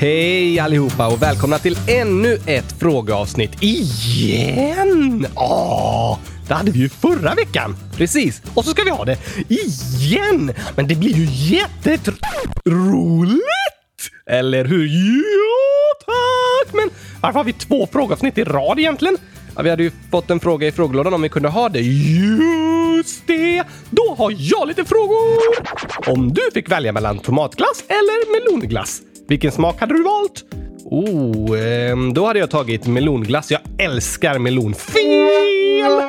Hej allihopa och välkomna till ännu ett frågeavsnitt igen! Åh, det hade vi ju förra veckan. Precis, och så ska vi ha det igen! Men det blir ju jätteroligt! Eller hur? Ja, tack! Men varför har vi två frågeavsnitt i rad egentligen? Ja, vi hade ju fått en fråga i frågelådan om vi kunde ha det. Just det! Då har jag lite frågor! Om du fick välja mellan tomatglass eller melonglass, vilken smak hade du valt? Oh, ehm, då hade jag tagit melonglass. Jag älskar melon. Fel!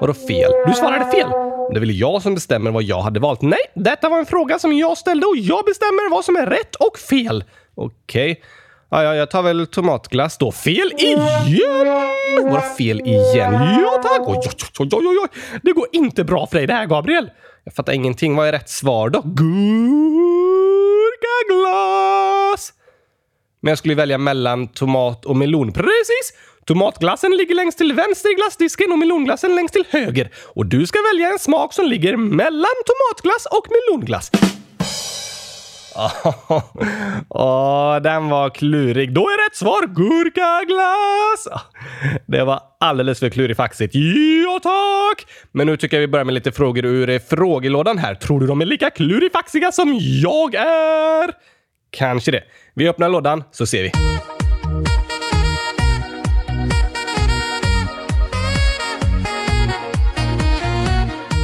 Vadå fel? Du svarade fel. Det är väl jag som bestämmer vad jag hade valt? Nej, detta var en fråga som jag ställde och jag bestämmer vad som är rätt och fel. Okej. Okay. Ja, ja, jag tar väl tomatglass då. Fel igen! Vadå fel igen? Ja tack! Oj, oj, oj, oj, oj. Det går inte bra för dig det här, Gabriel. Jag fattar ingenting. Vad är rätt svar då? Gurkaglass! Men jag skulle välja mellan tomat och melon. Precis! Tomatglassen ligger längst till vänster i glassdisken och melonglassen längst till höger. Och du ska välja en smak som ligger mellan tomatglass och melonglass. Åh, den var klurig. Då är rätt svar gurkaglass! Ah, det var alldeles för klurifaxigt. Ja, tack! Men nu tycker jag vi börjar med lite frågor ur frågelådan här. Tror du de är lika klurifaxiga som jag är? Kanske det. Vi öppnar lådan så ser vi.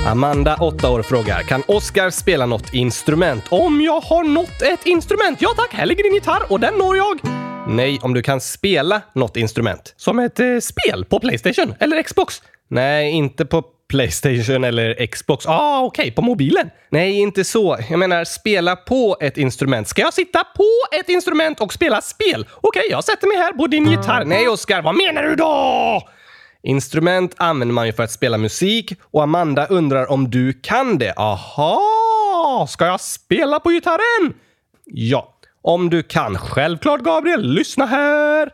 Amanda, 8 år, frågar Kan Oskar spela något instrument? Om jag har nått ett instrument? Ja tack, här ligger din gitarr och den når jag. Nej, om du kan spela något instrument. Som ett eh, spel på Playstation eller Xbox? Nej, inte på Playstation eller Xbox. Ah, okej, okay, på mobilen. Nej, inte så. Jag menar spela på ett instrument. Ska jag sitta på ett instrument och spela spel? Okej, okay, jag sätter mig här på din gitarr. Nej, Oskar, vad menar du då? Instrument använder man ju för att spela musik och Amanda undrar om du kan det. Aha! Ska jag spela på gitarren? Ja, om du kan. Självklart, Gabriel. Lyssna här!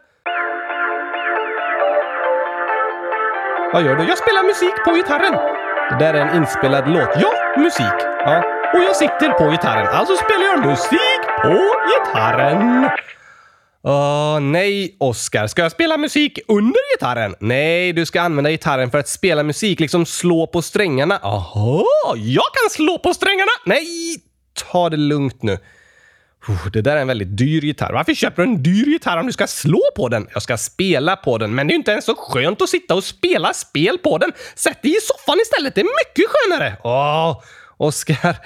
Vad gör du? Jag spelar musik på gitarren. Det där är en inspelad låt. Ja, musik. Ja. Och jag sitter på gitarren. Alltså spelar jag musik på gitarren. Åh, nej, Oskar. Ska jag spela musik under gitarren? Nej, du ska använda gitarren för att spela musik, liksom slå på strängarna. Aha, jag kan slå på strängarna! Nej, ta det lugnt nu. Det där är en väldigt dyr gitarr. Varför köper du en dyr gitarr om du ska slå på den? Jag ska spela på den, men det är inte ens så skönt att sitta och spela spel på den. Sätt dig i soffan istället, det är mycket skönare! Åh, Oskar.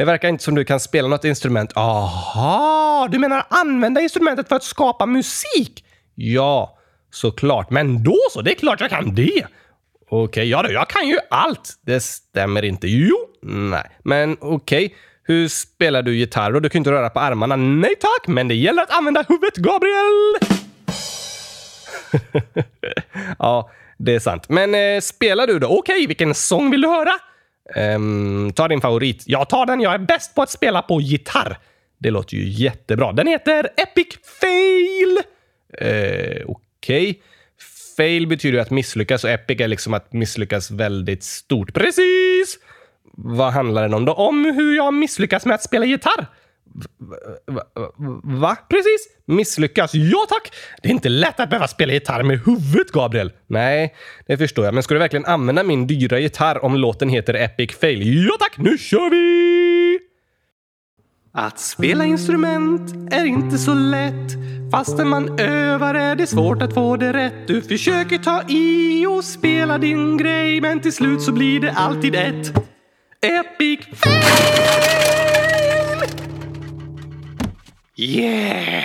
Det verkar inte som du kan spela något instrument. Aha, du menar använda instrumentet för att skapa musik? Ja, såklart. Men då så, det är klart jag kan det. Okej, okay, ja då, jag kan ju allt. Det stämmer inte. Jo, nej. Men okej. Okay. Hur spelar du gitarr då? Du kan inte röra på armarna. Nej tack, men det gäller att använda huvudet, Gabriel! ja, det är sant. Men eh, spelar du då? Okej, okay, vilken sång vill du höra? Um, ta din favorit. Jag tar den. Jag är bäst på att spela på gitarr. Det låter ju jättebra. Den heter Epic Fail. Uh, Okej. Okay. Fail betyder ju att misslyckas och epic är liksom att misslyckas väldigt stort. Precis! Vad handlar den om då? Om hur jag misslyckas med att spela gitarr. Va, va. Precis! Misslyckas? Ja tack! Det är inte lätt att behöva spela gitarr med huvudet, Gabriel. Nej, det förstår jag. Men ska du verkligen använda min dyra gitarr om låten heter Epic Fail? Ja tack! Nu kör vi! Att spela instrument är inte så lätt. Fastän man övar är det svårt att få det rätt. Du försöker ta i och spela din grej, men till slut så blir det alltid ett Epic Fail! Yeah!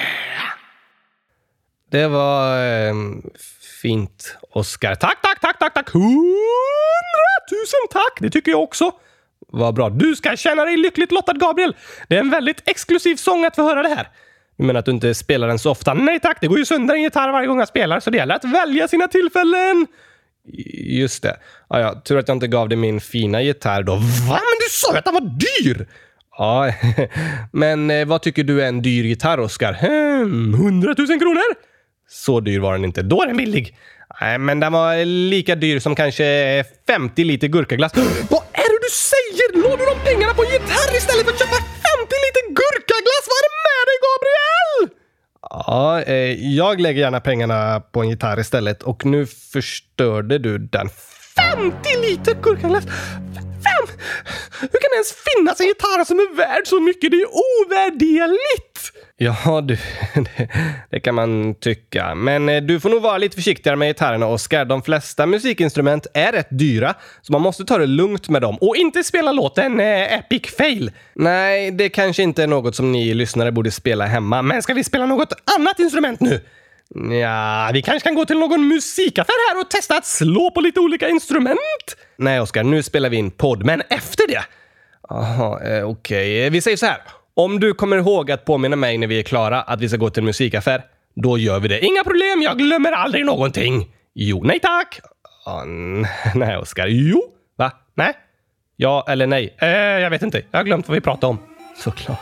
Det var eh, fint, Oskar. Tack, tack, tack, tack, tack! Hundratusen tack! Det tycker jag också. Vad bra. Du ska känna dig lyckligt lottad, Gabriel. Det är en väldigt exklusiv sång att få höra det här. Du menar att du inte spelar den så ofta? Nej tack, det går ju sönder en gitarr varje gång jag spelar, så det gäller att välja sina tillfällen. Just det. Ja, ja, tur att jag inte gav dig min fina gitarr då. Va? Men du sa ju att den var dyr! Ja, men eh, vad tycker du är en dyr gitarr, Oskar? Hmm, 100 000 kronor? Så dyr var den inte. Då är den billig. Nej, men den var lika dyr som kanske 50 liter gurkaglass. Vad är det du säger? Låg du de pengarna på en gitarr istället för att köpa 50 liter gurkaglass? Vad är det med dig, Gabriel? Ja, eh, jag lägger gärna pengarna på en gitarr istället och nu förstörde du den. 50 liter gurkaglass! Fem! Hur kan det ens finnas en gitarr som är värd så mycket? Det är ovärderligt! Ja, du, det, det, kan man tycka. Men eh, du får nog vara lite försiktigare med gitarrerna, Oskar. De flesta musikinstrument är rätt dyra, så man måste ta det lugnt med dem och inte spela låten eh, Epic Fail. Nej, det kanske inte är något som ni lyssnare borde spela hemma, men ska vi spela något annat instrument nu? Ja, vi kanske kan gå till någon musikaffär här och testa att slå på lite olika instrument? Nej, Oskar, nu spelar vi in podd, men efter det? Jaha, eh, okej. Okay. Vi säger så här. Om du kommer ihåg att påminna mig när vi är klara att vi ska gå till en musikaffär, då gör vi det. Inga problem, jag glömmer aldrig någonting. Jo, nej tack. Oh, nej, Oskar. Jo. Va? Nej? Ja eller nej? Eh, jag vet inte. Jag har glömt vad vi pratade om. Såklart.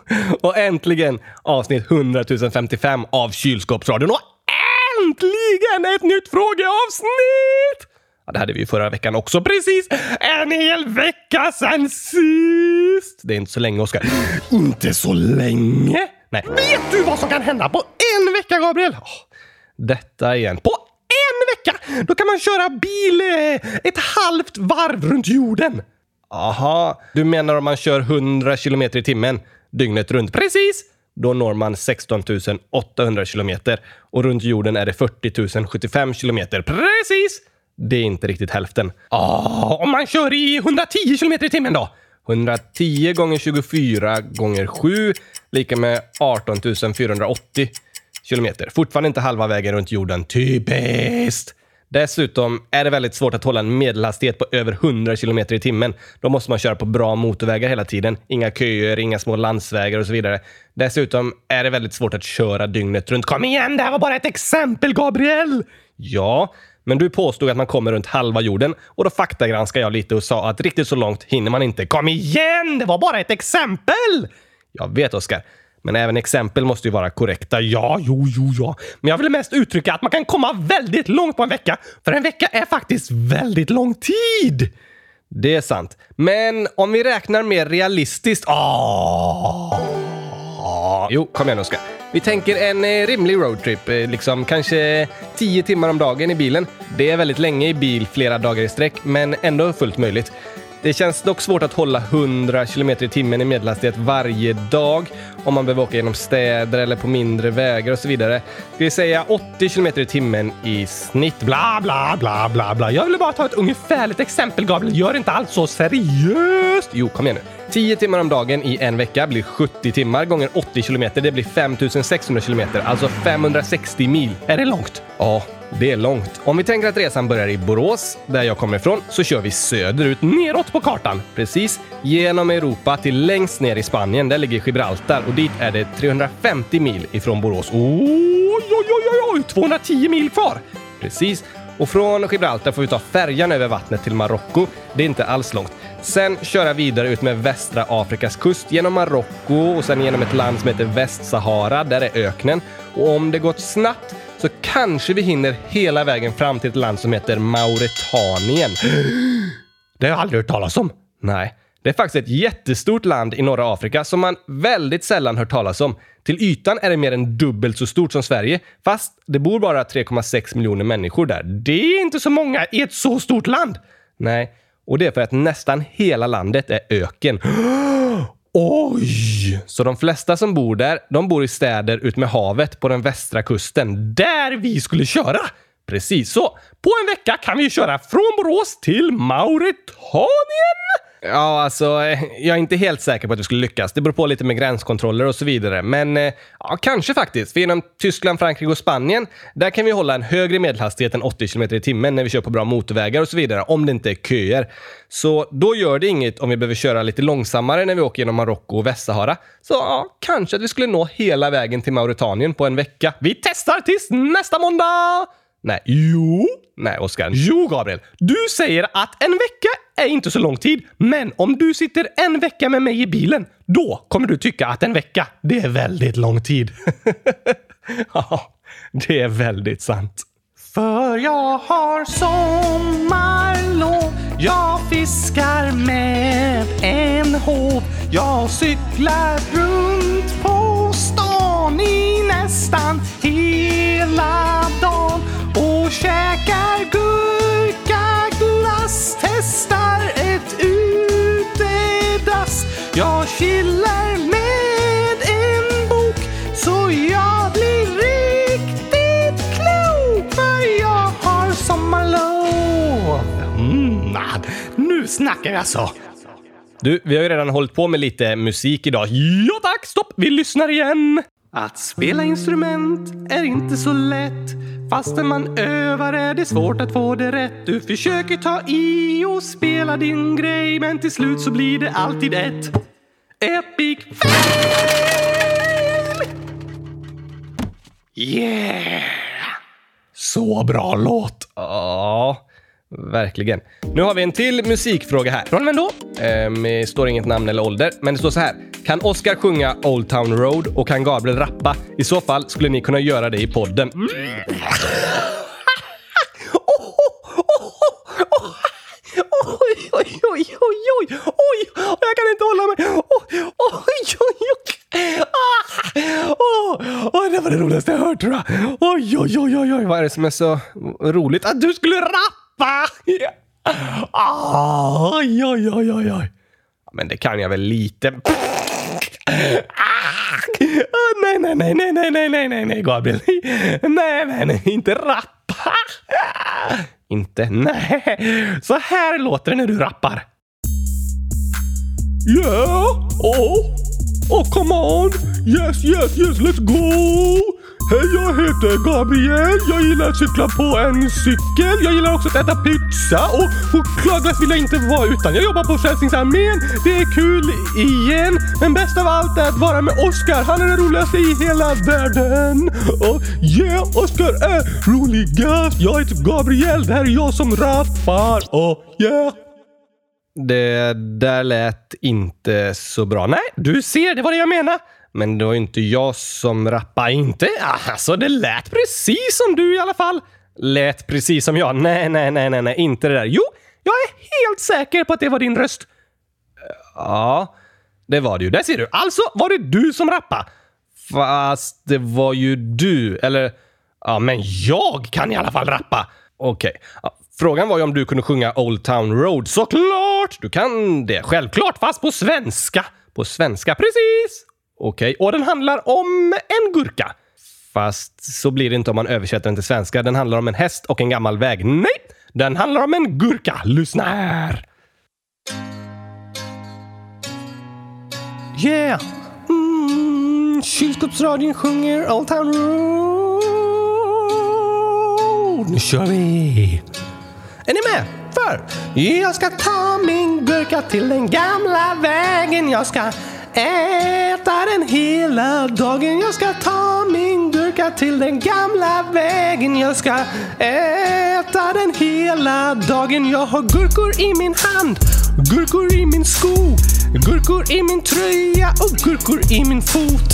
och äntligen avsnitt 100 055 av Kylskåpsradion. Och äntligen ett nytt frågeavsnitt! Ja, det hade vi ju förra veckan också. Precis en hel vecka sen sist! Det är inte så länge, Oskar. inte så länge? Nej. Vet du vad som kan hända på en vecka, Gabriel? Oh, detta igen. På en vecka! Då kan man köra bil eh, ett halvt varv runt jorden. Aha, du menar om man kör 100 km i timmen dygnet runt? Precis! Då når man 16 800 kilometer och runt jorden är det 40 075 kilometer. Precis! Det är inte riktigt hälften. Ah, om man kör i 110 kilometer i timmen då? 110 gånger 24 gånger 7 lika med 18 480 kilometer. Fortfarande inte halva vägen runt jorden. Typiskt! Dessutom är det väldigt svårt att hålla en medelhastighet på över 100 km i timmen. Då måste man köra på bra motorvägar hela tiden. Inga köer, inga små landsvägar och så vidare. Dessutom är det väldigt svårt att köra dygnet runt. Kom igen, det här var bara ett exempel, Gabriel! Ja, men du påstod att man kommer runt halva jorden och då faktagranskade jag lite och sa att riktigt så långt hinner man inte. Kom igen! Det var bara ett exempel! Jag vet, Oskar. Men även exempel måste ju vara korrekta. Ja, jo, jo, ja. Men jag vill mest uttrycka att man kan komma väldigt långt på en vecka. För en vecka är faktiskt väldigt lång tid. Det är sant. Men om vi räknar mer realistiskt... Åh! Jo, kom igen Oskar. Vi tänker en eh, rimlig roadtrip, eh, liksom kanske 10 timmar om dagen i bilen. Det är väldigt länge i bil flera dagar i sträck, men ändå fullt möjligt. Det känns dock svårt att hålla 100 km i timmen i medelhastighet varje dag om man behöver åka genom städer eller på mindre vägar och så vidare. Ska vi säga 80 km i timmen i snitt? Bla, bla, bla, bla, bla. Jag ville bara ta ett ungefärligt exempel, Gabriel. Gör inte allt så seriöst. Jo, kom igen nu. 10 timmar om dagen i en vecka blir 70 timmar gånger 80 kilometer. Det blir 5600 kilometer, alltså 560 mil. Är det långt? Ja, det är långt. Om vi tänker att resan börjar i Borås, där jag kommer ifrån, så kör vi söderut neråt på kartan. Precis genom Europa till längst ner i Spanien. Där ligger Gibraltar och dit är det 350 mil ifrån Borås. Oj, oj, oj, oj, 210 mil kvar! Precis. Och från Gibraltar får vi ta färjan över vattnet till Marocko. Det är inte alls långt. Sen köra vidare ut med västra Afrikas kust genom Marocko och sen genom ett land som heter Västsahara. Där är öknen. Och om det gått snabbt så kanske vi hinner hela vägen fram till ett land som heter Mauretanien. Det har jag aldrig hört talas om. Nej, det är faktiskt ett jättestort land i norra Afrika som man väldigt sällan hört talas om. Till ytan är det mer än dubbelt så stort som Sverige, fast det bor bara 3,6 miljoner människor där. Det är inte så många i ett så stort land! Nej, och det är för att nästan hela landet är öken. Oj! Så de flesta som bor där, de bor i städer utmed havet på den västra kusten, där vi skulle köra! Precis så. På en vecka kan vi köra från Borås till Mauretanien! Ja, alltså, jag är inte helt säker på att vi skulle lyckas. Det beror på lite med gränskontroller och så vidare. Men eh, ja, kanske faktiskt. För genom Tyskland, Frankrike och Spanien, där kan vi hålla en högre medelhastighet än 80 km i timmen när vi kör på bra motorvägar och så vidare, om det inte är köer. Så då gör det inget om vi behöver köra lite långsammare när vi åker genom Marocko och Västsahara. Så ja, kanske att vi skulle nå hela vägen till Mauritanien på en vecka. Vi testar tills nästa måndag! Nej, jo. Nej, Oskar. Jo, Gabriel. Du säger att en vecka är inte så lång tid. Men om du sitter en vecka med mig i bilen, då kommer du tycka att en vecka, det är väldigt lång tid. ja, det är väldigt sant. För jag har sommarlov Jag fiskar med en håv Jag cyklar runt på stan i nästan hela dagen och käkar gurkaglass Testar ett utedass Jag chillar med en bok så jag blir riktigt klok för jag har sommarlov. Mm, ah, nu snackar jag så. Du, vi har ju redan hållit på med lite musik idag. Ja tack, stopp! Vi lyssnar igen. Att spela instrument är inte så lätt. Fastän man övar är det svårt att få det rätt. Du försöker ta i och spela din grej men till slut så blir det alltid ett epic fail! Yeah! Så bra låt! Ja, verkligen. Nu har vi en till musikfråga här. Från vem då? Ehm, det står inget namn eller ålder, men det står så här. Kan Oscar sjunga Old Town Road och kan Gabriel rappa? I så fall skulle ni kunna göra det i podden. Oj, oj, oj, oj, oj, oj, jag kan inte hålla mig. Oj, oj, oj, oj. Ah, oh, oh, det var det roligaste jag hört tror jag. Oj, oj, oj, oj, oj, vad är det som är så roligt? Att du skulle rappa! Ah, Aj, oj, oj, oj, oj. Men det kan jag väl lite. Ah, nej, nej, nej, nej, nej, nej, nej, nej, nej, Gabriel. Nej, nej, nej, inte rappa. Inte? Nej. Så här låter det när du rappar. Yeah! Oh! Oh, come on! Yes, yes, yes, let's go! Hej, jag heter Gabriel. Jag gillar att cykla på en cykel. Jag gillar också att äta pizza och chokladglass vill jag inte vara utan. Jag jobbar på Frälsningsarmén. Det är kul igen. Men bäst av allt är att vara med Oscar. Han är den roligaste i hela världen. Och yeah, Oscar är roligast. Jag heter Gabriel. Det här är jag som rappar. Och yeah. Det där lät inte så bra. Nej, du ser, det var det jag menade. Men det var ju inte jag som rappade, inte? Alltså, det lät precis som du i alla fall. Lät precis som jag. Nej, nej, nej, nej, nej, inte det där. Jo, jag är helt säker på att det var din röst. Ja, det var det ju. Där ser du. Alltså var det du som rappade. Fast det var ju du, eller... Ja, men jag kan i alla fall rappa. Okej. Okay. Ja, frågan var ju om du kunde sjunga Old Town Road. Såklart! Du kan det. Självklart, fast på svenska. På svenska, precis. Okej, okay. och den handlar om en gurka. Fast så blir det inte om man översätter den till svenska. Den handlar om en häst och en gammal väg. Nej, den handlar om en gurka. Lyssna här! Yeah! Mm, kylskåpsradion sjunger Old Town Road. Nu kör vi! Är ni med? För jag ska ta min gurka till den gamla vägen. Jag ska äta den hela dagen. Jag ska ta min gurka till den gamla vägen. Jag ska äta den hela dagen. Jag har gurkor i min hand, gurkor i min sko, gurkor i min tröja och gurkor i min fot.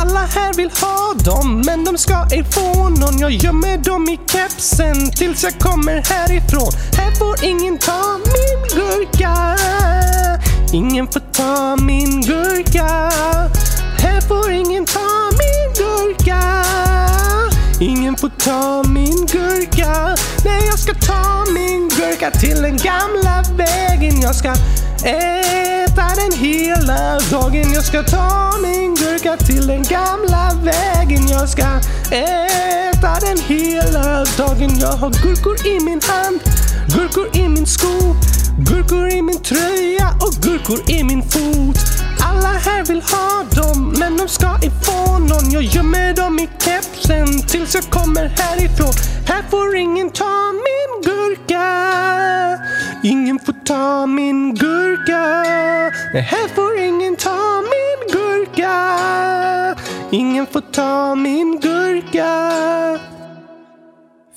Alla här vill ha dem, men de ska ej få någon. Jag gömmer dem i kepsen tills jag kommer härifrån. Här får ingen ta min gurka. Ingen får ta min gurka. Här får ingen ta min gurka. Ingen får ta min gurka. Nej, jag ska ta min gurka till den gamla vägen. Jag ska äta den hela dagen. Jag ska ta min gurka till den gamla vägen. Jag ska äta den hela dagen. Jag har gurkor i min hand, gurkor i min sko, Gurkor i min tröja och gurkor i min fot. Alla här vill ha dem, men de ska ifrån någon. Jag gömmer dem i kepsen tills jag kommer härifrån. Här får ingen ta min gurka. Ingen får ta min gurka. Nej, här får ingen ta min gurka. Ingen får ta min gurka.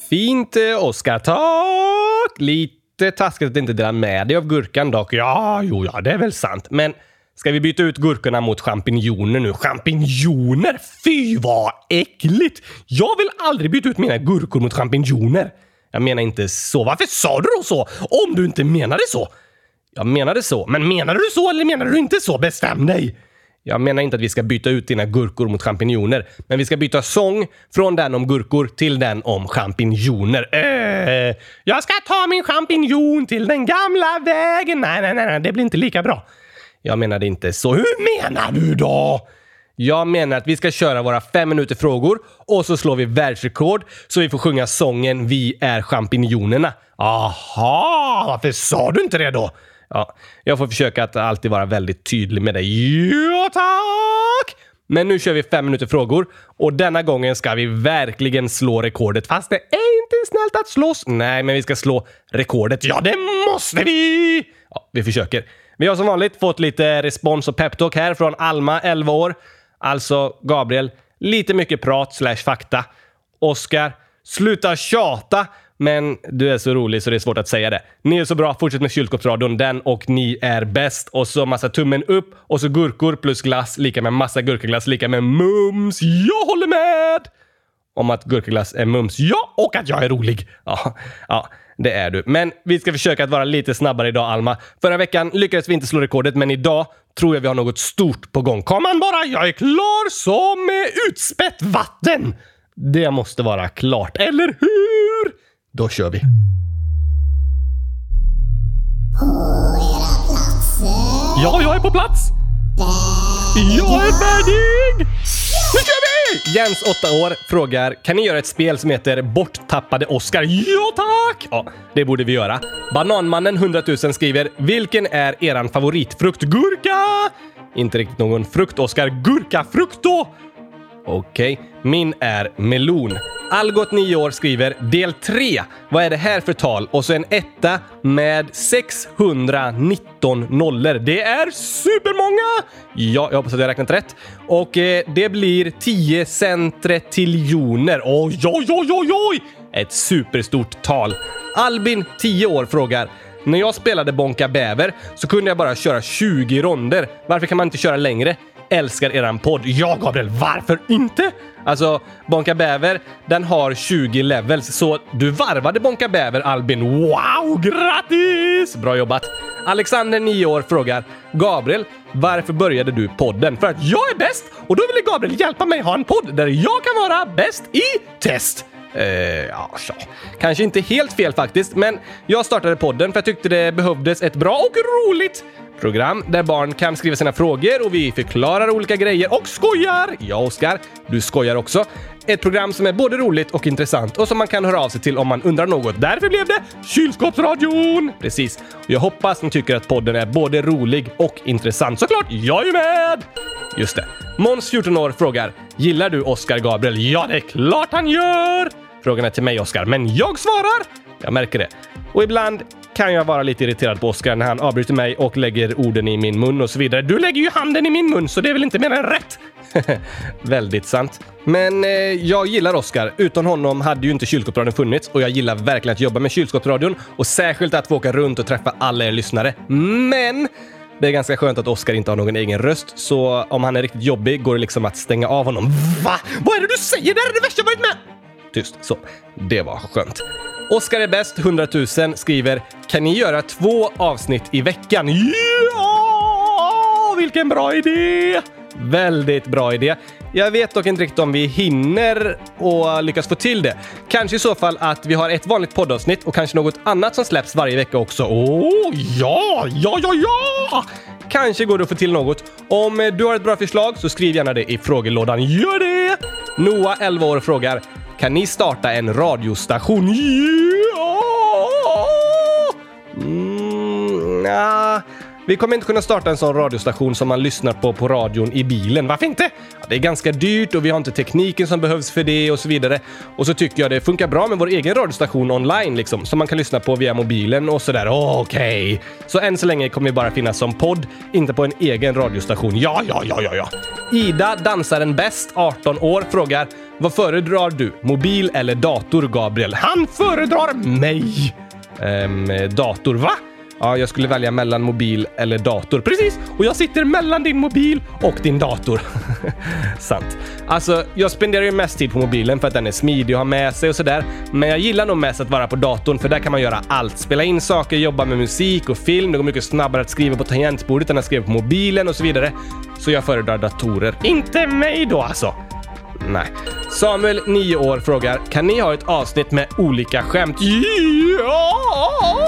Fint, eh, Oskar. Tack! Lite taskigt att inte dela med dig av gurkan dock. Ja, jo, ja, det är väl sant. Men ska vi byta ut gurkorna mot champinjoner nu? Champinjoner? Fy vad äckligt! Jag vill aldrig byta ut mina gurkor mot champinjoner. Jag menar inte så. Varför sa du då så? Om du inte menade så? Jag menade så. Men menade du så eller menade du inte så? Bestäm dig! Jag menar inte att vi ska byta ut dina gurkor mot champinjoner, men vi ska byta sång från den om gurkor till den om champinjoner. Äh, jag ska ta min champinjon till den gamla vägen. Nej, nej, nej, nej, det blir inte lika bra. Jag menade inte så. Hur menar du då? Jag menar att vi ska köra våra fem minuter frågor och så slår vi världsrekord så vi får sjunga sången Vi är champinjonerna. Aha, varför sa du inte det då? Ja, jag får försöka att alltid vara väldigt tydlig med dig. Ja, tack! Men nu kör vi fem minuter frågor och denna gången ska vi verkligen slå rekordet. Fast det är inte snällt att slåss. Nej, men vi ska slå rekordet. Ja, det måste vi! Ja, vi försöker. Vi har som vanligt fått lite respons och peptalk här från Alma, 11 år. Alltså Gabriel, lite mycket prat slash fakta. Oskar, sluta tjata! Men du är så rolig så det är svårt att säga det. Ni är så bra, fortsätt med kylskåpsradion, den och ni är bäst. Och så massa tummen upp och så gurkor plus glass lika med massa gurkaglass lika med mums. Jag håller med! Om att gurkaglass är mums. Ja, och att jag är rolig. Ja, ja, det är du. Men vi ska försöka att vara lite snabbare idag, Alma. Förra veckan lyckades vi inte slå rekordet, men idag tror jag vi har något stort på gång. Kom an bara, jag är klar som utspätt vatten! Det måste vara klart, eller hur? Då kör vi. På era platser. Ja, jag är på plats! Jag är färdig! Nu kör vi! Jens, 8 år, frågar kan ni göra ett spel som heter Borttappade Oscar? Ja, tack! Ja, det borde vi göra. Bananmannen 100 000 skriver vilken är eran favoritfrukt? Gurka! Inte riktigt någon frukt, Oscar. Gurkafrukt då! Okej, min är melon. Algot 9 år skriver del 3. Vad är det här för tal? Och så en etta med 619 nollor. Det är supermånga! Ja, jag hoppas att jag har räknat rätt. Och eh, det blir 10 centretiljoner. Oj, oj, oj, oj, oj! Ett superstort tal. Albin, 10 år, frågar när jag spelade Bonka Bäver så kunde jag bara köra 20 ronder. Varför kan man inte köra längre? Älskar eran podd. Ja, Gabriel, varför inte? Alltså, Bonka Bäver, den har 20 levels, så du varvade Bonka Bäver, Albin. Wow, grattis! Bra jobbat! Alexander, 9 år, frågar Gabriel, varför började du podden? För att jag är bäst och då ville Gabriel hjälpa mig ha en podd där jag kan vara bäst i test. Eh, ja, så. Kanske inte helt fel faktiskt, men jag startade podden för jag tyckte det behövdes ett bra och roligt program där barn kan skriva sina frågor och vi förklarar olika grejer och skojar! Ja, Oskar, du skojar också. Ett program som är både roligt och intressant och som man kan höra av sig till om man undrar något. Därför blev det Kylskåpsradion! Precis. Jag hoppas ni tycker att podden är både rolig och intressant. Såklart, jag är med! Just det. Måns, 14 år, frågar “Gillar du Oskar Gabriel?” Ja, det är klart han gör! Frågan är till mig, Oskar, men jag svarar! Jag märker det. Och ibland kan jag vara lite irriterad på Oskar när han avbryter mig och lägger orden i min mun och så vidare. Du lägger ju handen i min mun, så det är väl inte mer än rätt? Väldigt sant. Men eh, jag gillar Oskar. Utan honom hade ju inte kylskåpsradion funnits och jag gillar verkligen att jobba med kylskåpsradion och särskilt att få åka runt och träffa alla er lyssnare. Men det är ganska skönt att Oskar inte har någon egen röst, så om han är riktigt jobbig går det liksom att stänga av honom. Va? Vad är det du säger? Det här är det värsta jag varit med! Tyst. Så. Det var skönt. Oskar är bäst, 100 000, skriver “Kan ni göra två avsnitt i veckan?” Ja! Vilken bra idé! Väldigt bra idé. Jag vet dock inte riktigt om vi hinner och lyckas få till det. Kanske i så fall att vi har ett vanligt poddavsnitt och kanske något annat som släpps varje vecka också. Åh, oh, ja, ja, ja, ja! Kanske går det att få till något. Om du har ett bra förslag så skriv gärna det i frågelådan. Gör det! Noah, 11 år, frågar kan ni starta en radiostation? Ja! Mm, nah vi kommer inte kunna starta en sån radiostation som man lyssnar på på radion i bilen. Varför inte? Ja, det är ganska dyrt och vi har inte tekniken som behövs för det och så vidare. Och så tycker jag det funkar bra med vår egen radiostation online liksom, som man kan lyssna på via mobilen och sådär. Okej. Okay. Så än så länge kommer vi bara finnas som podd, inte på en egen radiostation. Ja, ja, ja, ja, ja. Ida, dansaren bäst, 18 år, frågar vad föredrar du? Mobil eller dator, Gabriel? Han föredrar mig! Ehm, dator, va? Ja, jag skulle välja mellan mobil eller dator. Precis! Och jag sitter mellan din mobil och din dator. Sant. Alltså, jag spenderar ju mest tid på mobilen för att den är smidig att ha med sig och sådär. Men jag gillar nog mest att vara på datorn för där kan man göra allt. Spela in saker, jobba med musik och film. Det går mycket snabbare att skriva på tangentbordet än att skriva på mobilen och så vidare. Så jag föredrar datorer. Inte mig då alltså! Nej. Samuel, 9 år, frågar Kan ni ha ett avsnitt med olika skämt? Ja!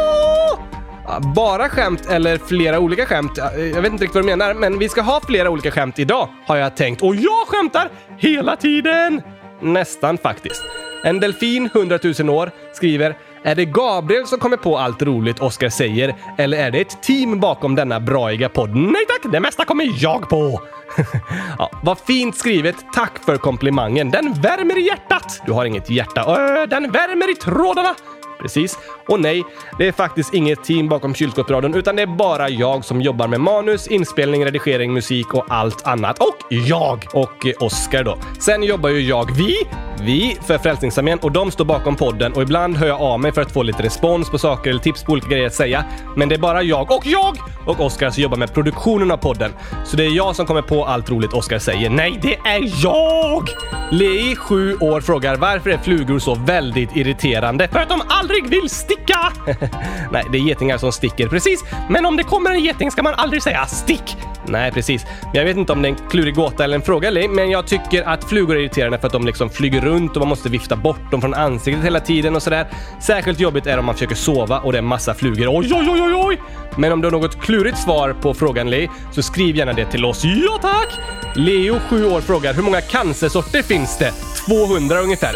Bara skämt eller flera olika skämt? Jag vet inte riktigt vad du menar, men vi ska ha flera olika skämt idag, har jag tänkt. Och jag skämtar hela tiden! Nästan faktiskt. En delfin, 100 000 år, skriver är det Gabriel som kommer på allt roligt Oskar säger, eller är det ett team bakom denna braiga podd? Nej tack, det mesta kommer jag på! ja, vad fint skrivet. Tack för komplimangen. Den värmer i hjärtat. Du har inget hjärta. Ö, den värmer i trådarna. Precis. Och nej, det är faktiskt inget team bakom kylskåpsradion utan det är bara jag som jobbar med manus, inspelning, redigering, musik och allt annat. Och jag! Och Oskar då. Sen jobbar ju jag, vi, vi för Frälsningsarmén och de står bakom podden och ibland hör jag av mig för att få lite respons på saker eller tips på olika grejer att säga. Men det är bara jag och jag och Oskar som jobbar med produktionen av podden. Så det är jag som kommer på allt roligt Oskar säger. Nej, det är jag! Lei, 7 år, frågar varför är flugor så väldigt irriterande? För att de aldrig vill sticka! Nej, det är getingar som sticker, precis. Men om det kommer en geting ska man aldrig säga stick! Nej, precis. Men jag vet inte om det är en klurig gåta eller en fråga, Lei, men jag tycker att flugor är irriterande för att de liksom flyger runt och man måste vifta bort dem från ansiktet hela tiden och sådär. Särskilt jobbigt är det om man försöker sova och det är massa flugor. Oj, oj, oj, oj, oj! Men om du har något klurigt svar på frågan Lei, så skriv gärna det till oss. Ja, tack! Leo, 7 år, frågar hur många cancersorter finns det? 200 ungefär.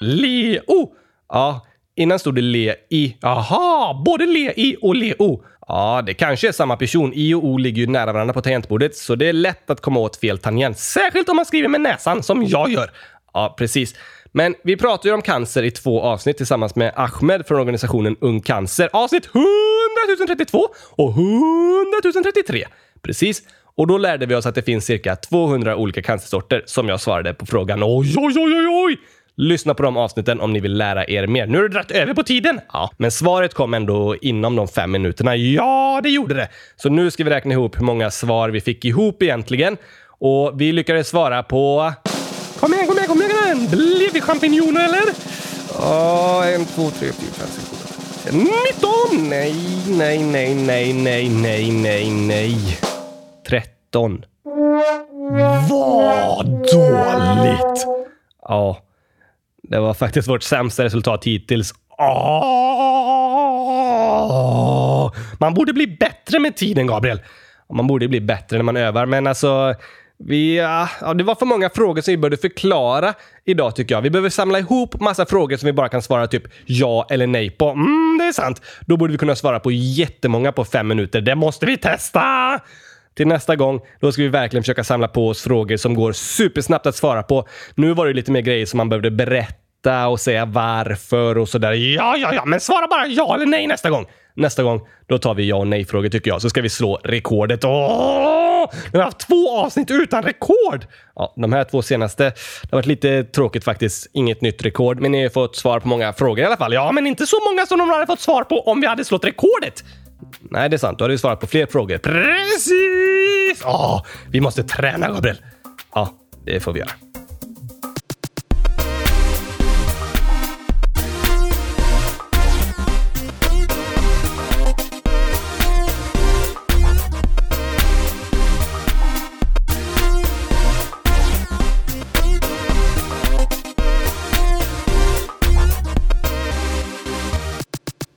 Leo! Ja, innan stod det Le-i. Jaha, både Le-i och Leo. Ja, det kanske är samma person. I och O ligger ju nära varandra på tangentbordet, så det är lätt att komma åt fel tangent. Särskilt om man skriver med näsan, som jag gör. Ja, precis. Men vi pratar ju om cancer i två avsnitt tillsammans med Ahmed från organisationen Ung Cancer. Avsnitt 100 032 och 100 033. Precis. Och då lärde vi oss att det finns cirka 200 olika cancersorter som jag svarade på frågan. Oj, oj, oj, oj, oj! Lyssna på de avsnitten om ni vill lära er mer. Nu har du dragit över på tiden! Ja, men svaret kom ändå inom de fem minuterna. Ja, det gjorde det! Så nu ska vi räkna ihop hur många svar vi fick ihop egentligen. Och vi lyckades svara på... Kom igen, kom igen, kom igen! Blev det champinjoner eller? Ja, en, två, tre, fyra, fem, sex, sju, 19! Nej, nej, nej, nej, nej, nej, nej, nej. 13. Vad dåligt! Ja, det var faktiskt vårt sämsta resultat hittills. Oh! Man borde bli bättre med tiden, Gabriel. Man borde bli bättre när man övar, men alltså... Vi, ah, ja, det var för många frågor som vi började förklara idag tycker jag. Vi behöver samla ihop massa frågor som vi bara kan svara typ ja eller nej på. Mm, det är sant. Då borde vi kunna svara på jättemånga på fem minuter. Det måste vi testa! Till nästa gång, då ska vi verkligen försöka samla på oss frågor som går supersnabbt att svara på. Nu var det lite mer grejer som man behövde berätta och säga varför och sådär. Ja, ja, ja, men svara bara ja eller nej nästa gång. Nästa gång, då tar vi ja och nej-frågor tycker jag, så ska vi slå rekordet. Åh! Vi har haft två avsnitt utan rekord! Ja, de här två senaste, det har varit lite tråkigt faktiskt. Inget nytt rekord, men ni har fått svar på många frågor i alla fall. Ja, men inte så många som de hade fått svar på om vi hade slått rekordet. Nej, det är sant. Du hade ju svarat på fler frågor. Precis! Åh, vi måste träna, Gabriel. Ja, det får vi göra.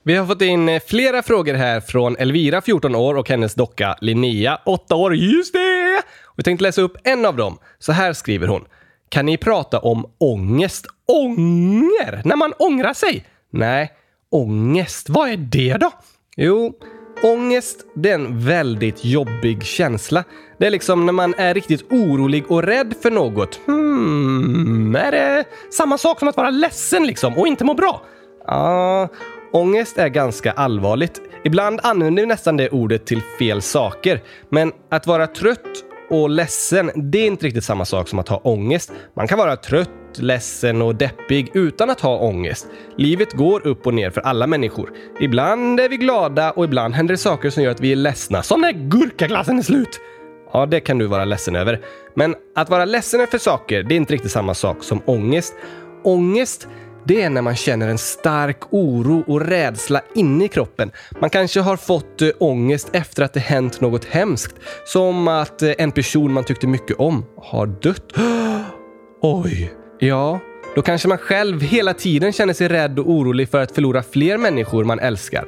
Vi har fått in eh, flera frågor här från Elvira, 14 år, och hennes docka Linnea, 8 år. Just det! Vi tänkte läsa upp en av dem. Så här skriver hon. Kan ni prata om ångest? Ånger? När man ångrar sig? Nej, ångest. Vad är det då? Jo, ångest det är en väldigt jobbig känsla. Det är liksom när man är riktigt orolig och rädd för något. Hmm, är det samma sak som att vara ledsen liksom och inte må bra? Ja, ångest är ganska allvarligt. Ibland använder vi nästan det ordet till fel saker. Men att vara trött och ledsen, det är inte riktigt samma sak som att ha ångest. Man kan vara trött, ledsen och deppig utan att ha ångest. Livet går upp och ner för alla människor. Ibland är vi glada och ibland händer det saker som gör att vi är ledsna. Som när gurkaglassen är slut! Ja, det kan du vara ledsen över. Men att vara ledsen för saker, det är inte riktigt samma sak som ångest. Ångest, det är när man känner en stark oro och rädsla inne i kroppen. Man kanske har fått eh, ångest efter att det hänt något hemskt. Som att eh, en person man tyckte mycket om har dött. Oj! Ja, då kanske man själv hela tiden känner sig rädd och orolig för att förlora fler människor man älskar.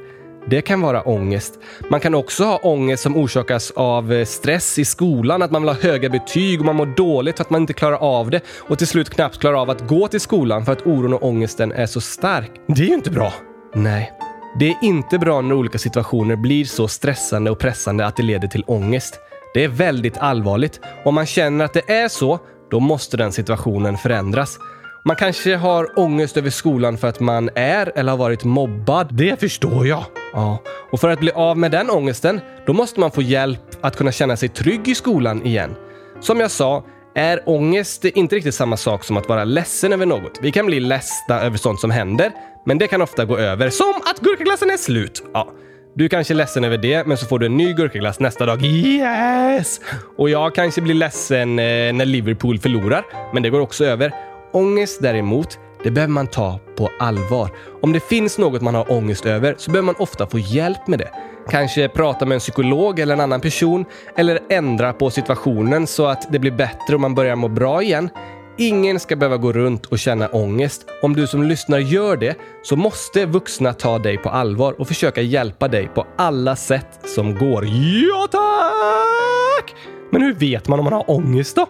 Det kan vara ångest. Man kan också ha ångest som orsakas av eh, stress i skolan, att man vill ha höga betyg och man mår dåligt för att man inte klarar av det och till slut knappt klarar av att gå till skolan för att oron och ångesten är så stark. Det är ju inte bra. Nej. Det är inte bra när olika situationer blir så stressande och pressande att det leder till ångest. Det är väldigt allvarligt. Om man känner att det är så, då måste den situationen förändras. Man kanske har ångest över skolan för att man är eller har varit mobbad. Det förstår jag. Ja, och för att bli av med den ångesten, då måste man få hjälp att kunna känna sig trygg i skolan igen. Som jag sa, är ångest inte riktigt samma sak som att vara ledsen över något. Vi kan bli ledsna över sånt som händer, men det kan ofta gå över. Som att gurkaglassen är slut. Ja, du kanske är ledsen över det, men så får du en ny gurkaglass nästa dag. Yes! Och jag kanske blir ledsen eh, när Liverpool förlorar, men det går också över. Ångest däremot, det behöver man ta på allvar. Om det finns något man har ångest över så behöver man ofta få hjälp med det. Kanske prata med en psykolog eller en annan person eller ändra på situationen så att det blir bättre och man börjar må bra igen. Ingen ska behöva gå runt och känna ångest. Om du som lyssnar gör det så måste vuxna ta dig på allvar och försöka hjälpa dig på alla sätt som går. Ja, tack! Men hur vet man om man har ångest då?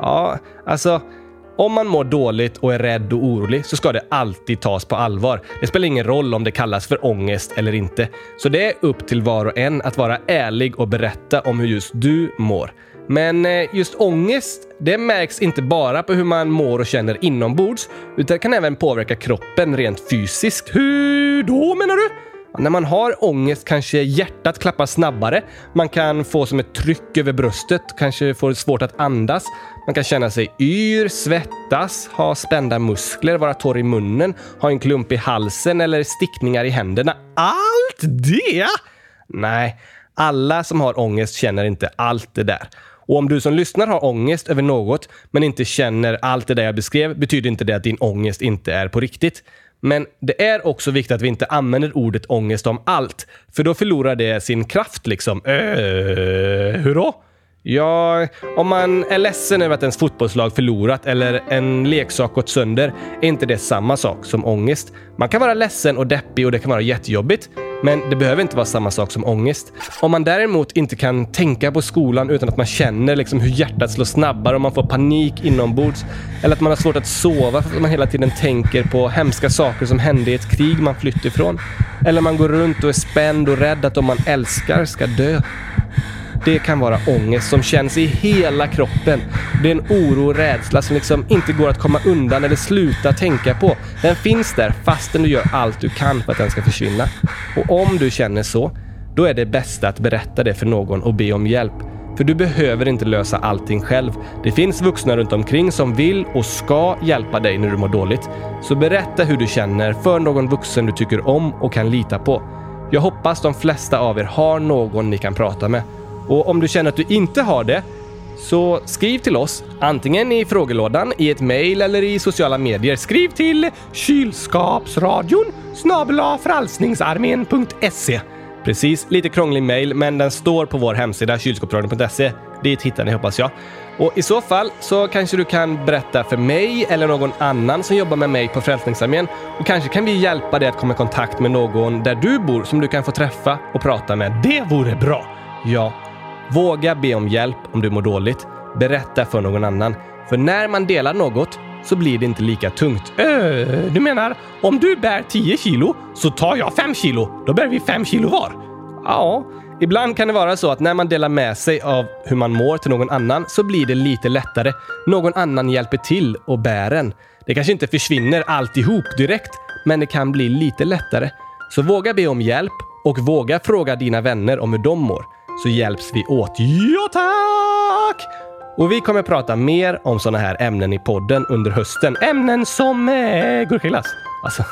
Ja, alltså om man mår dåligt och är rädd och orolig så ska det alltid tas på allvar. Det spelar ingen roll om det kallas för ångest eller inte. Så det är upp till var och en att vara ärlig och berätta om hur just du mår. Men eh, just ångest, det märks inte bara på hur man mår och känner inombords, utan kan även påverka kroppen rent fysiskt. Hur då menar du? När man har ångest kanske hjärtat klappar snabbare. Man kan få som ett tryck över bröstet, kanske får svårt att andas. Man kan känna sig yr, svettas, ha spända muskler, vara torr i munnen, ha en klump i halsen eller stickningar i händerna. Allt det? Nej, alla som har ångest känner inte allt det där. Och om du som lyssnar har ångest över något men inte känner allt det där jag beskrev betyder inte det att din ångest inte är på riktigt. Men det är också viktigt att vi inte använder ordet ångest om allt, för då förlorar det sin kraft liksom. Äh, hur då? Ja, om man är ledsen över att ens fotbollslag förlorat eller en leksak gått sönder är inte det samma sak som ångest. Man kan vara ledsen och deppig och det kan vara jättejobbigt, men det behöver inte vara samma sak som ångest. Om man däremot inte kan tänka på skolan utan att man känner liksom hur hjärtat slår snabbare och man får panik inombords, eller att man har svårt att sova för att man hela tiden tänker på hemska saker som hände i ett krig man flytt ifrån, eller man går runt och är spänd och rädd att de man älskar ska dö, det kan vara ångest som känns i hela kroppen. Det är en oro och rädsla som liksom inte går att komma undan eller sluta tänka på. Den finns där fastän du gör allt du kan för att den ska försvinna. Och om du känner så, då är det bästa att berätta det för någon och be om hjälp. För du behöver inte lösa allting själv. Det finns vuxna runt omkring som vill och ska hjälpa dig när du mår dåligt. Så berätta hur du känner för någon vuxen du tycker om och kan lita på. Jag hoppas de flesta av er har någon ni kan prata med. Och om du känner att du inte har det, så skriv till oss, antingen i frågelådan, i ett mejl eller i sociala medier. Skriv till kylskapsradion frälsningsarmén.se. Precis, lite krånglig mejl, men den står på vår hemsida kylskåpsradion.se. Dit hittar ni hoppas jag. Och i så fall så kanske du kan berätta för mig eller någon annan som jobbar med mig på Frälsningsarmén och kanske kan vi hjälpa dig att komma i kontakt med någon där du bor som du kan få träffa och prata med. Det vore bra! Ja, Våga be om hjälp om du mår dåligt. Berätta för någon annan. För när man delar något så blir det inte lika tungt. Öh, du menar om du bär 10 kilo så tar jag 5 kilo. Då bär vi 5 kilo var. Ja, ibland kan det vara så att när man delar med sig av hur man mår till någon annan så blir det lite lättare. Någon annan hjälper till och bär en. Det kanske inte försvinner alltihop direkt, men det kan bli lite lättare. Så våga be om hjälp och våga fråga dina vänner om hur de mår, så hjälps vi åt. Ja, tack! Och vi kommer prata mer om sådana här ämnen i podden under hösten. Ämnen som eh, gurkaglass. Alltså,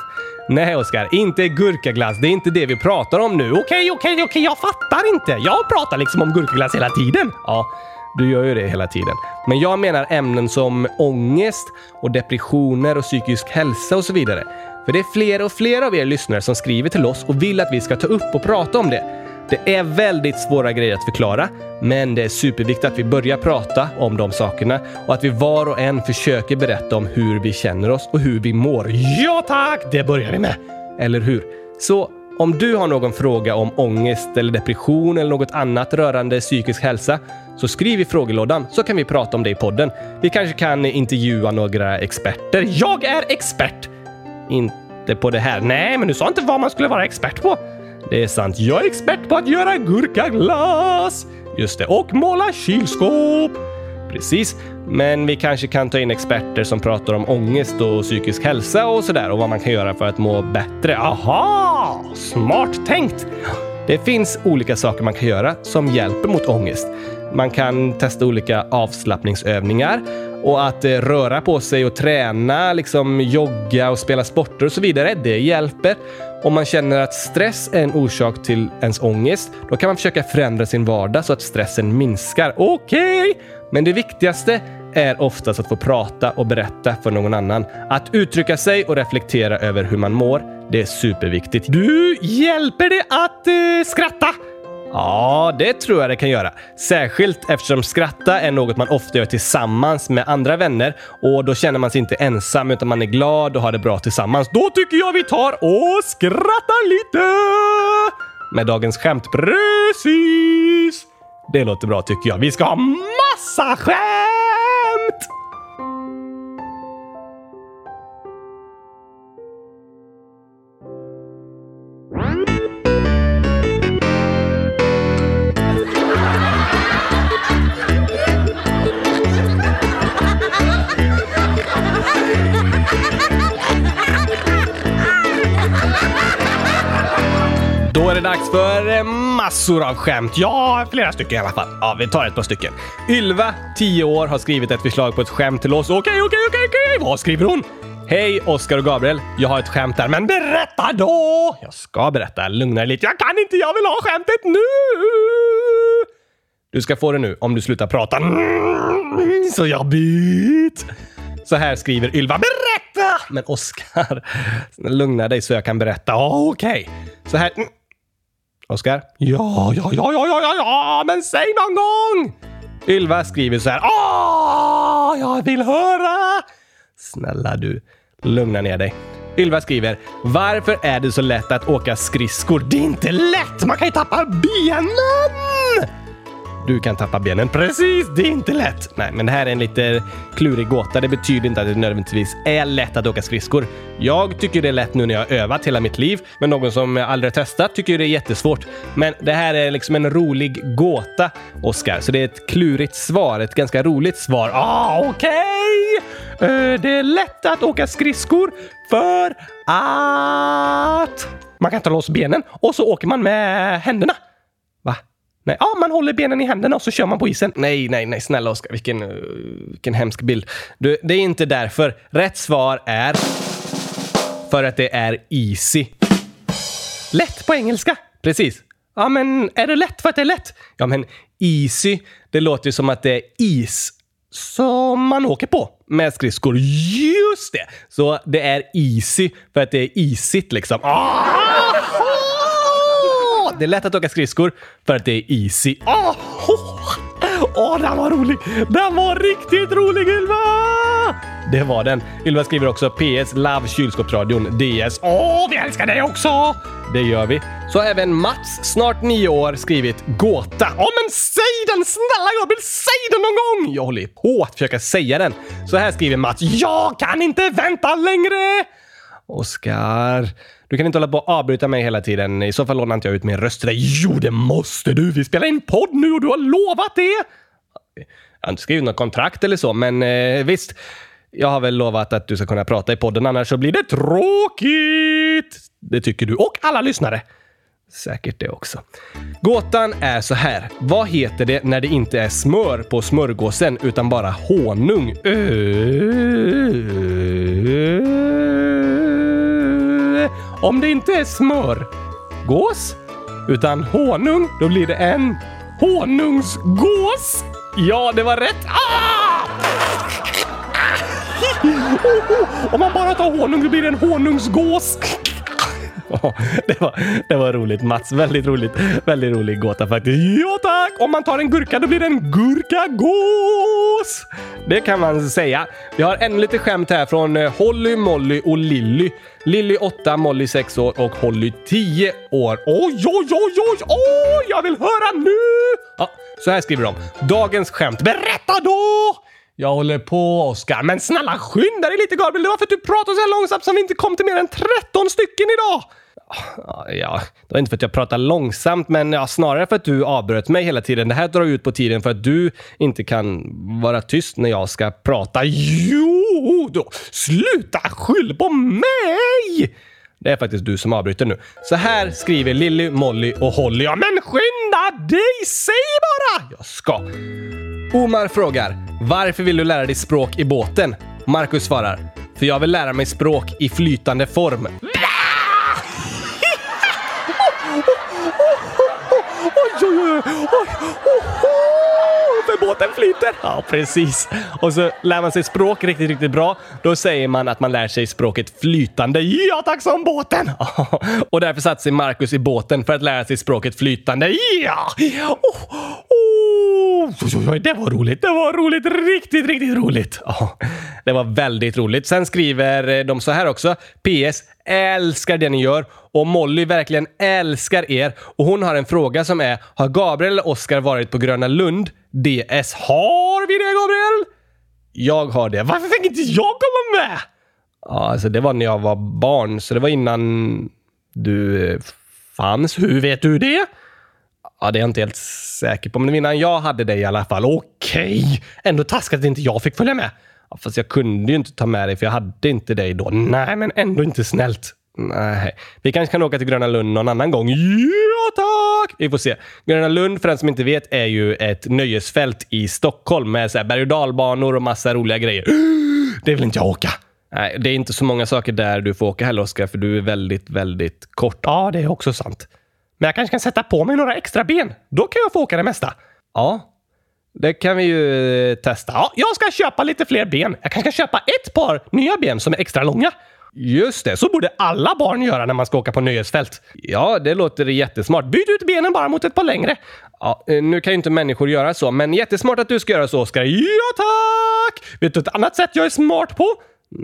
nej Oskar, inte gurkaglass. Det är inte det vi pratar om nu. Okej, okej, okej, jag fattar inte. Jag pratar liksom om gurkaglass hela tiden. Ja, du gör ju det hela tiden. Men jag menar ämnen som ångest och depressioner och psykisk hälsa och så vidare. För det är fler och fler av er lyssnare som skriver till oss och vill att vi ska ta upp och prata om det. Det är väldigt svåra grejer att förklara, men det är superviktigt att vi börjar prata om de sakerna och att vi var och en försöker berätta om hur vi känner oss och hur vi mår. Ja tack, det börjar vi med! Eller hur? Så om du har någon fråga om ångest eller depression eller något annat rörande psykisk hälsa så skriv i frågelådan så kan vi prata om det i podden. Vi kanske kan intervjua några experter. Jag är expert! Inte på det här. Nej, men du sa inte vad man skulle vara expert på. Det är sant. Jag är expert på att göra gurkaglass. Just det, och måla kylskåp. Precis, men vi kanske kan ta in experter som pratar om ångest och psykisk hälsa och sådär och vad man kan göra för att må bättre. Aha! Smart tänkt! Det finns olika saker man kan göra som hjälper mot ångest. Man kan testa olika avslappningsövningar och att eh, röra på sig och träna, liksom jogga och spela sporter och så vidare, det hjälper. Om man känner att stress är en orsak till ens ångest, då kan man försöka förändra sin vardag så att stressen minskar. Okej, okay. men det viktigaste är oftast att få prata och berätta för någon annan. Att uttrycka sig och reflektera över hur man mår, det är superviktigt. Du, hjälper det att eh, skratta? Ja, det tror jag det kan göra. Särskilt eftersom skratta är något man ofta gör tillsammans med andra vänner och då känner man sig inte ensam utan man är glad och har det bra tillsammans. Då tycker jag vi tar och skrattar lite! Med dagens skämt. Precis! Det låter bra tycker jag. Vi ska ha massa skämt! Dags för eh, massor av skämt. Ja, flera stycken i alla fall. Ja, vi tar ett par stycken. Ylva, 10 år, har skrivit ett förslag på ett skämt till oss. Okej, okej, okej, okej. Vad skriver hon? Hej Oskar och Gabriel. Jag har ett skämt där, men berätta då! Jag ska berätta. Lugna dig lite. Jag kan inte, jag vill ha skämtet nu! Du ska få det nu om du slutar prata. Mm, så jobbigt! Så här skriver Ylva. Berätta! Men Oskar, lugna dig så jag kan berätta. Okej. Okay. Så här. Oskar? Ja, ja, ja, ja, ja, ja, ja, men säg någon gång! Ylva skriver så här. Åh, jag vill höra! Snälla du, lugna ner dig. Ylva skriver. Varför är det så lätt att åka skridskor? Det är inte lätt! Man kan ju tappa benen! Du kan tappa benen. Precis, det är inte lätt. Nej, men det här är en lite klurig gåta. Det betyder inte att det nödvändigtvis är lätt att åka skridskor. Jag tycker det är lätt nu när jag har övat hela mitt liv, men någon som aldrig testat tycker det är jättesvårt. Men det här är liksom en rolig gåta, Oskar. Så det är ett klurigt svar, ett ganska roligt svar. Ah, okej! Okay. Uh, det är lätt att åka skridskor för att man kan ta loss benen och så åker man med händerna. Nej, ja, man håller benen i händerna och så kör man på isen. Nej, nej, nej, snälla Oskar, vilken, uh, vilken hemsk bild. Du, det är inte därför. Rätt svar är för att det är easy. Lätt på engelska. Precis. Ja, men är det lätt för att det är lätt? Ja, men easy, det låter ju som att det är is som man åker på med skridskor. Just det! Så det är easy för att det är isigt liksom. Det är lätt att åka skridskor för att det är easy. Åh, oh, oh, den var rolig! Den var riktigt rolig Ylva! det var den. Ylva skriver också PS Love kylskåpsradion DS. Åh, vi älskar dig också! Det gör vi. Så har även Mats, snart nio år, skrivit gåta. Ja, men säg den! Snälla Gabriel, säg den någon gång! Jag håller på att försöka säga den. Så här skriver Mats. Jag kan inte vänta längre! Oskar, du kan inte hålla på och avbryta mig hela tiden. I så fall lånar inte jag ut min röst till dig. Jo, det måste du! Vi spelar in podd nu och du har lovat det! Jag har inte skrivit något kontrakt eller så, men eh, visst. Jag har väl lovat att du ska kunna prata i podden, annars så blir det tråkigt! Det tycker du och alla lyssnare. Säkert det också. Gåtan är så här. Vad heter det när det inte är smör på smörgåsen utan bara honung? Ö- om det inte är smör, gås, utan honung, då blir det en honungsgås. Ja, det var rätt. Ah! Om man bara tar honung, då blir det en honungsgås. Det, var, det var roligt Mats. Väldigt roligt. Väldigt rolig gåta faktiskt. Ja tack! Om man tar en gurka då blir det en gurkagås! Det kan man säga. Vi har ännu lite skämt här från eh, Holly, Molly och Lilly. Lilly 8, Molly 6 år och Holly 10 år. Oj, oj, oj, oj, oj! Jag vill höra nu! Ja, så här skriver de. Dagens skämt. Berätta då! Jag håller på, Oskar. Men snälla skynda dig lite, Gabriel. Det var för att du pratade så här långsamt som vi inte kom till mer än 13 stycken idag. Ja, det var inte för att jag pratar långsamt, men ja, snarare för att du avbröt mig hela tiden. Det här drar ut på tiden för att du inte kan vara tyst när jag ska prata. Jo, då sluta skyll på mig! Det är faktiskt du som avbryter nu. Så här skriver Lilly, Molly och Holly. Ja, men skynda dig! Säg bara! Jag ska. Omar frågar, varför vill du lära dig språk i båten? Marcus svarar, för jag vill lära mig språk i flytande form. Oj, för båten flyter. Ja, precis. Och så lär man sig språk riktigt, riktigt bra. Då säger man att man lär sig språket flytande. Ja, tack som båten! Och därför satte sig Marcus i båten för att lära sig språket flytande. Ja! Oh, oh. Oj, oj, oj, det var roligt. Det var roligt. Riktigt, riktigt roligt. Ja, det var väldigt roligt. Sen skriver de så här också. PS. Älskar det ni gör och Molly verkligen älskar er och hon har en fråga som är Har Gabriel eller Oskar varit på Gröna Lund? DS. Har vi det Gabriel? Jag har det. Varför fick inte jag komma med? Ja, alltså det var när jag var barn, så det var innan du eh, fanns. Hur vet du det? Ja, det är jag inte helt säker på, men innan jag hade det i alla fall. Okej! Ändå taskigt att inte jag fick följa med. Ja, fast jag kunde ju inte ta med dig, för jag hade inte dig då. Nej, men ändå inte snällt. Nej. Vi kanske kan åka till Gröna Lund någon annan gång. Ja, tack! Vi får se. Gröna Lund, för den som inte vet, är ju ett nöjesfält i Stockholm med så här berg och dalbanor och massa roliga grejer. Det vill inte jag åka. Nej, det är inte så många saker där du får åka heller, Oskar, för du är väldigt, väldigt kort. Ja, det är också sant. Men jag kanske kan sätta på mig några extra ben. Då kan jag få åka det mesta. Ja, det kan vi ju eh, testa. Ja, jag ska köpa lite fler ben. Jag kanske ska köpa ett par nya ben som är extra långa. Just det, så borde alla barn göra när man ska åka på nöjesfält. Ja, det låter jättesmart. Byt ut benen bara mot ett par längre. Ja, eh, nu kan ju inte människor göra så, men jättesmart att du ska göra så, Oskar. Ja, tack! Vet du ett annat sätt jag är smart på?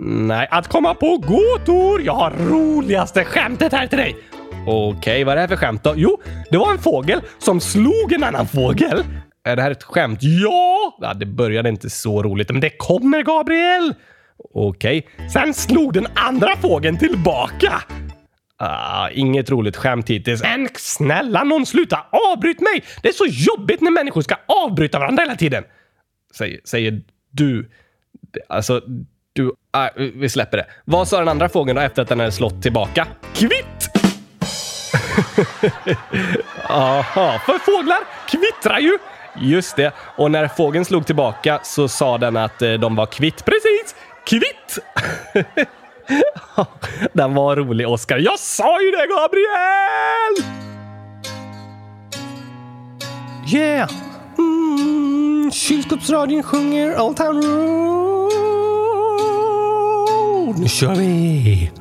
Nej, att komma på gåtor! Jag har roligaste skämtet här till dig! Okej, vad är det här för skämt då? Jo, det var en fågel som slog en annan fågel. Är det här ett skämt? Ja! ja det började inte så roligt, men det kommer, Gabriel! Okej. Sen slog den andra fågeln tillbaka. Ah, inget roligt skämt hittills. Men snälla någon sluta avbryt mig! Det är så jobbigt när människor ska avbryta varandra hela tiden. Säger, säger du. Alltså, du... Ah, vi släpper det. Vad sa den andra fågeln då efter att den hade slått tillbaka? Kvitt! Aha, för fåglar kvittrar ju! Just det. Och när fågeln slog tillbaka så sa den att eh, de var kvitt. Precis! Kvitt! den var rolig, Oskar. Jag sa ju det, Gabriel! Yeah! Mm, kylskåpsradion sjunger Old Town Road. Nu kör vi!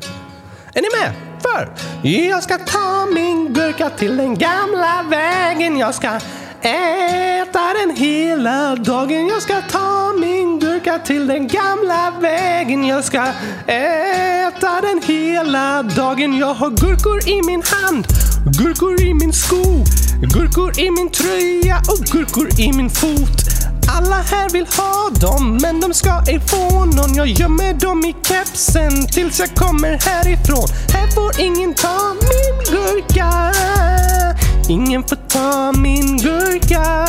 Är ni med? För jag ska ta min gurka till den gamla vägen. Jag ska äta den hela dagen. Jag ska ta min gurka till den gamla vägen. Jag ska äta den hela dagen. Jag har gurkor i min hand, gurkor i min sko, gurkor i min tröja och gurkor i min fot. Alla här vill ha dem, men de ska ej få någon. Jag gömmer dem i kepsen tills jag kommer härifrån. Här får ingen ta min gurka. Ingen får ta min gurka.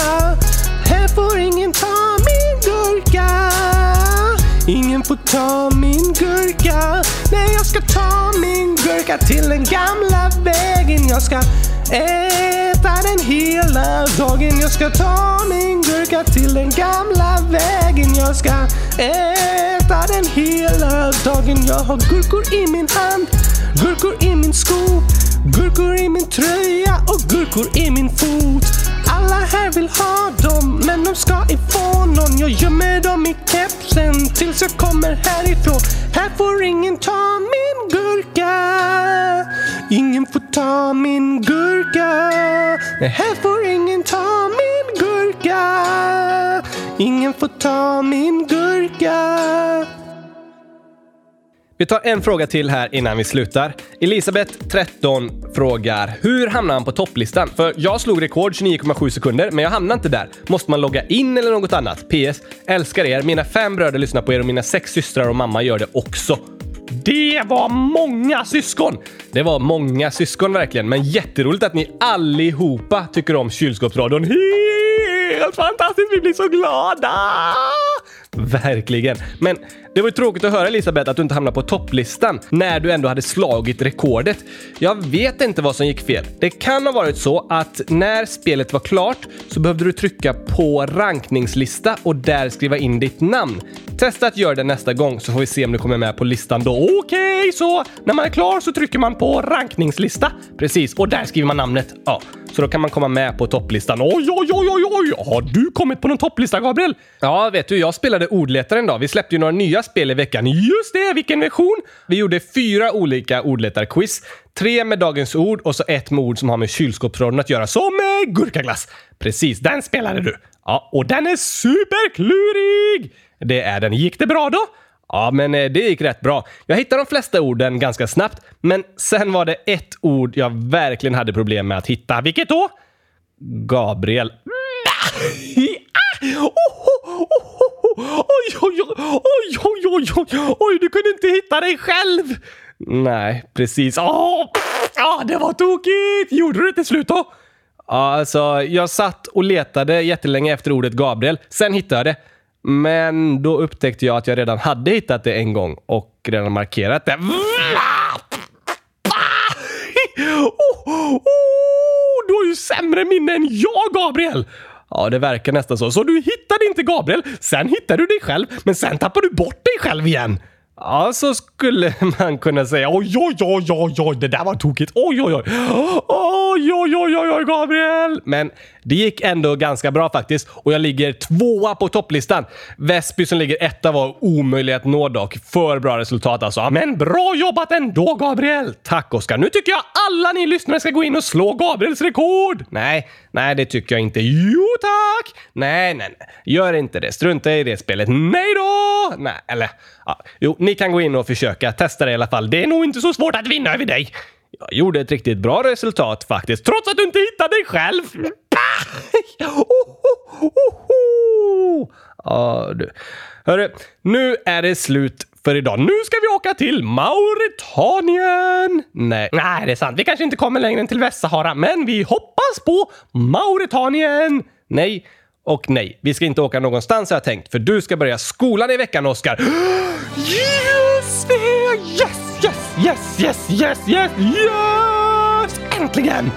Här får ingen ta min gurka. Ingen får ta min gurka. Nej, jag ska ta min gurka till den gamla vägen. Jag ska äta den hela dagen. Jag ska ta min gurka till den gamla vägen. Jag ska äta den hela dagen. Jag har gurkor i min hand, gurkor i min sko, gurkor i min tröja och gurkor i min fot. Alla här vill ha dem, men de ska inte få någon. Jag gömmer dem i kepsen tills jag kommer härifrån. Här får ingen ta min gurka. Ingen får ta min gurka. Nej, här får ingen ta min gurka. Ingen får ta min gurka. Vi tar en fråga till här innan vi slutar. Elisabeth, 13, frågar hur hamnar man på topplistan? För jag slog rekord 29,7 sekunder, men jag hamnade inte där. Måste man logga in eller något annat? PS. Älskar er. Mina fem bröder lyssnar på er och mina sex systrar och mamma gör det också. Det var många syskon! Det var många syskon verkligen, men jätteroligt att ni allihopa tycker om kylskåpsradion. Helt fantastiskt! Vi blir så glada! Verkligen. Men det var ju tråkigt att höra Elisabeth att du inte hamnade på topplistan när du ändå hade slagit rekordet. Jag vet inte vad som gick fel. Det kan ha varit så att när spelet var klart så behövde du trycka på rankningslista och där skriva in ditt namn. Testa att göra det nästa gång så får vi se om du kommer med på listan då. Okej, okay, så när man är klar så trycker man på rankningslista. Precis, och där skriver man namnet. Ja, så då kan man komma med på topplistan. Oj, oj, oj, oj, oj! Har du kommit på någon topplista, Gabriel? Ja, vet du, jag spelade ordletaren idag. Vi släppte ju några nya spel i veckan. Just det, vilken version! Vi gjorde fyra olika ordletarquiz. Tre med dagens ord och så ett med ord som har med kylskåpsrollen att göra, som med gurkaglass. Precis, den spelade du. Ja, och den är superklurig! Det är den. Gick det bra då? Ja, men eh, det gick rätt bra. Jag hittade de flesta orden ganska snabbt, men sen var det ett ord jag verkligen hade problem med att hitta. Vilket då? Gabriel. Oj, oj, oj, oj, oj, oj, oj, oj, du kunde inte hitta dig själv! Nej, precis. Åh, oh, det var tokigt! Gjorde du det till slut då? Ja, alltså, jag satt och letade jättelänge efter ordet Gabriel. Sen hittade jag det. Men då upptäckte jag att jag redan hade hittat det en gång och redan markerat det. du har ju sämre minne än jag, Gabriel! Ja, det verkar nästan så. Så du hittade inte Gabriel, sen hittade du dig själv, men sen tappade du bort dig själv igen. Ja, så skulle man kunna säga. Oj, oj, oj, oj, oj, det där var tokigt. Oj, oj, oj. Oj, oj, oj, oj, oj, Gabriel. Men det gick ändå ganska bra faktiskt och jag ligger tvåa på topplistan. Väsby som ligger etta var omöjlig att nå dock. För bra resultat alltså. Men bra jobbat ändå, Gabriel! Tack, Oskar. Nu tycker jag alla ni lyssnare ska gå in och slå Gabriels rekord. Nej, nej, det tycker jag inte. Jo, tack! Nej, nej, nej. Gör inte det. Strunta i det spelet. Nej då! Nej, eller ja. Jo, ni kan gå in och försöka. Testa det i alla fall. Det är nog inte så svårt att vinna över dig. Jag gjorde ett riktigt bra resultat faktiskt, trots att du inte hittade dig själv. Ja, du. Hörru, nu är det slut för idag. Nu ska vi åka till Mauritanien! Nej, nej, det är sant. Vi kanske inte kommer längre än till Västsahara, men vi hoppas på Mauritanien! Nej och nej. Vi ska inte åka någonstans har jag tänkt, för du ska börja skolan i veckan, Oskar. Just det! Yes, yes, yes, yes, yes, yes, yes! Äntligen!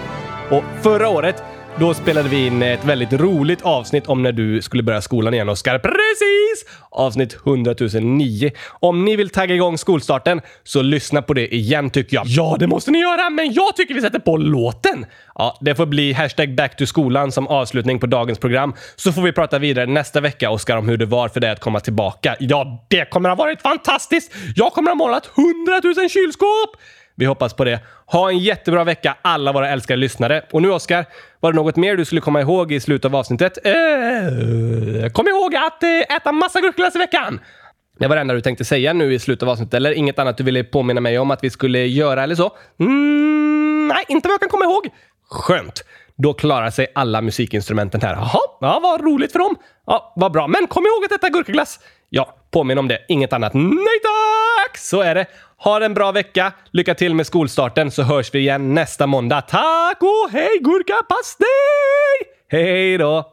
Och förra året då spelade vi in ett väldigt roligt avsnitt om när du skulle börja skolan igen, Oskar. Precis! Avsnitt 100 009. Om ni vill tagga igång skolstarten så lyssna på det igen tycker jag. Ja, det måste ni göra, men jag tycker vi sätter på låten. Ja, det får bli hashtag back to skolan som avslutning på dagens program. Så får vi prata vidare nästa vecka, Oskar, om hur det var för dig att komma tillbaka. Ja, det kommer ha varit fantastiskt! Jag kommer ha målat 100 000 kylskåp! Vi hoppas på det. Ha en jättebra vecka alla våra älskade lyssnare. Och nu Oskar, var det något mer du skulle komma ihåg i slutet av avsnittet? Eh, kom ihåg att eh, äta massa gurkaglass i veckan! Det var det enda du tänkte säga nu i slutet av avsnittet, eller inget annat du ville påminna mig om att vi skulle göra eller så? Mm, nej, inte vad jag kan komma ihåg. Skönt. Då klarar sig alla musikinstrumenten här. Jaha, ja, vad roligt för dem. Ja, vad bra. Men kom ihåg att äta gurkaglass. Ja, påminn om det. Inget annat. Nej tack! Så är det. Ha en bra vecka. Lycka till med skolstarten så hörs vi igen nästa måndag. Tack och hej gurkapastej! Hej då!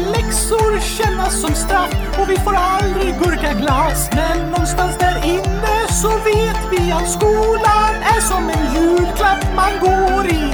Läxor kännas som straff och vi får aldrig gurkaglass Men någonstans där inne så vet vi att skolan är som en julklapp man går i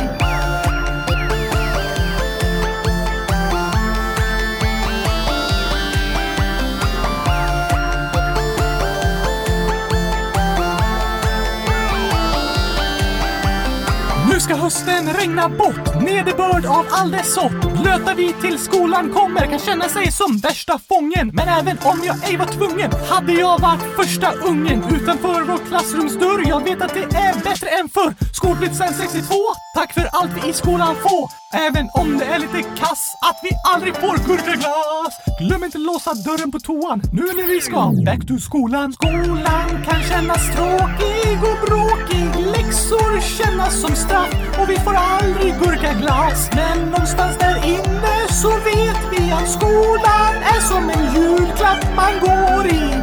Nu ska hösten regna bort, nederbörd av all dess sort. Blöta vi till skolan kommer kan känna sig som värsta fången. Men även om jag ej var tvungen hade jag varit första ungen utanför vår klassrumsdörr. Jag vet att det är bättre än förr. Skolplikt sen 62, tack för allt vi i skolan får. Även om det är lite kass att vi aldrig får gurkaglass. Glöm inte låsa dörren på toan nu när vi ska back to skolan. Skolan kan kännas tråkig och bråkig. Läxor kännas som straff och vi får aldrig gurkaglass. Men någonstans där inne så vet vi att skolan är som en julklapp man går i.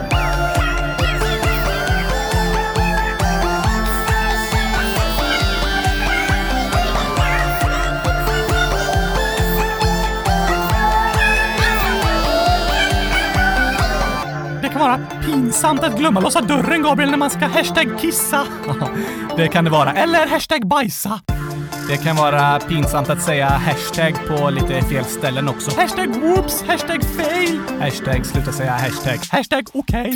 Det kan vara pinsamt att glömma låsa dörren, Gabriel, när man ska hashtag kissa. Det kan det vara. Eller hashtag bajsa. Det kan vara pinsamt att säga hashtag på lite fel ställen också. Hashtag whoops, hashtag fail, hashtag sluta säga hashtag, hashtag okej. Okay.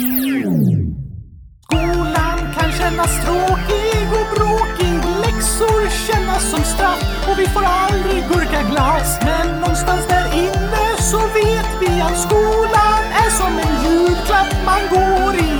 Skolan kan kännas tråkig och bråkig, läxor kännas som straff och vi får aldrig gurka gurkaglass. Men någonstans där inne så vet vi att skolan är som en julklapp man går i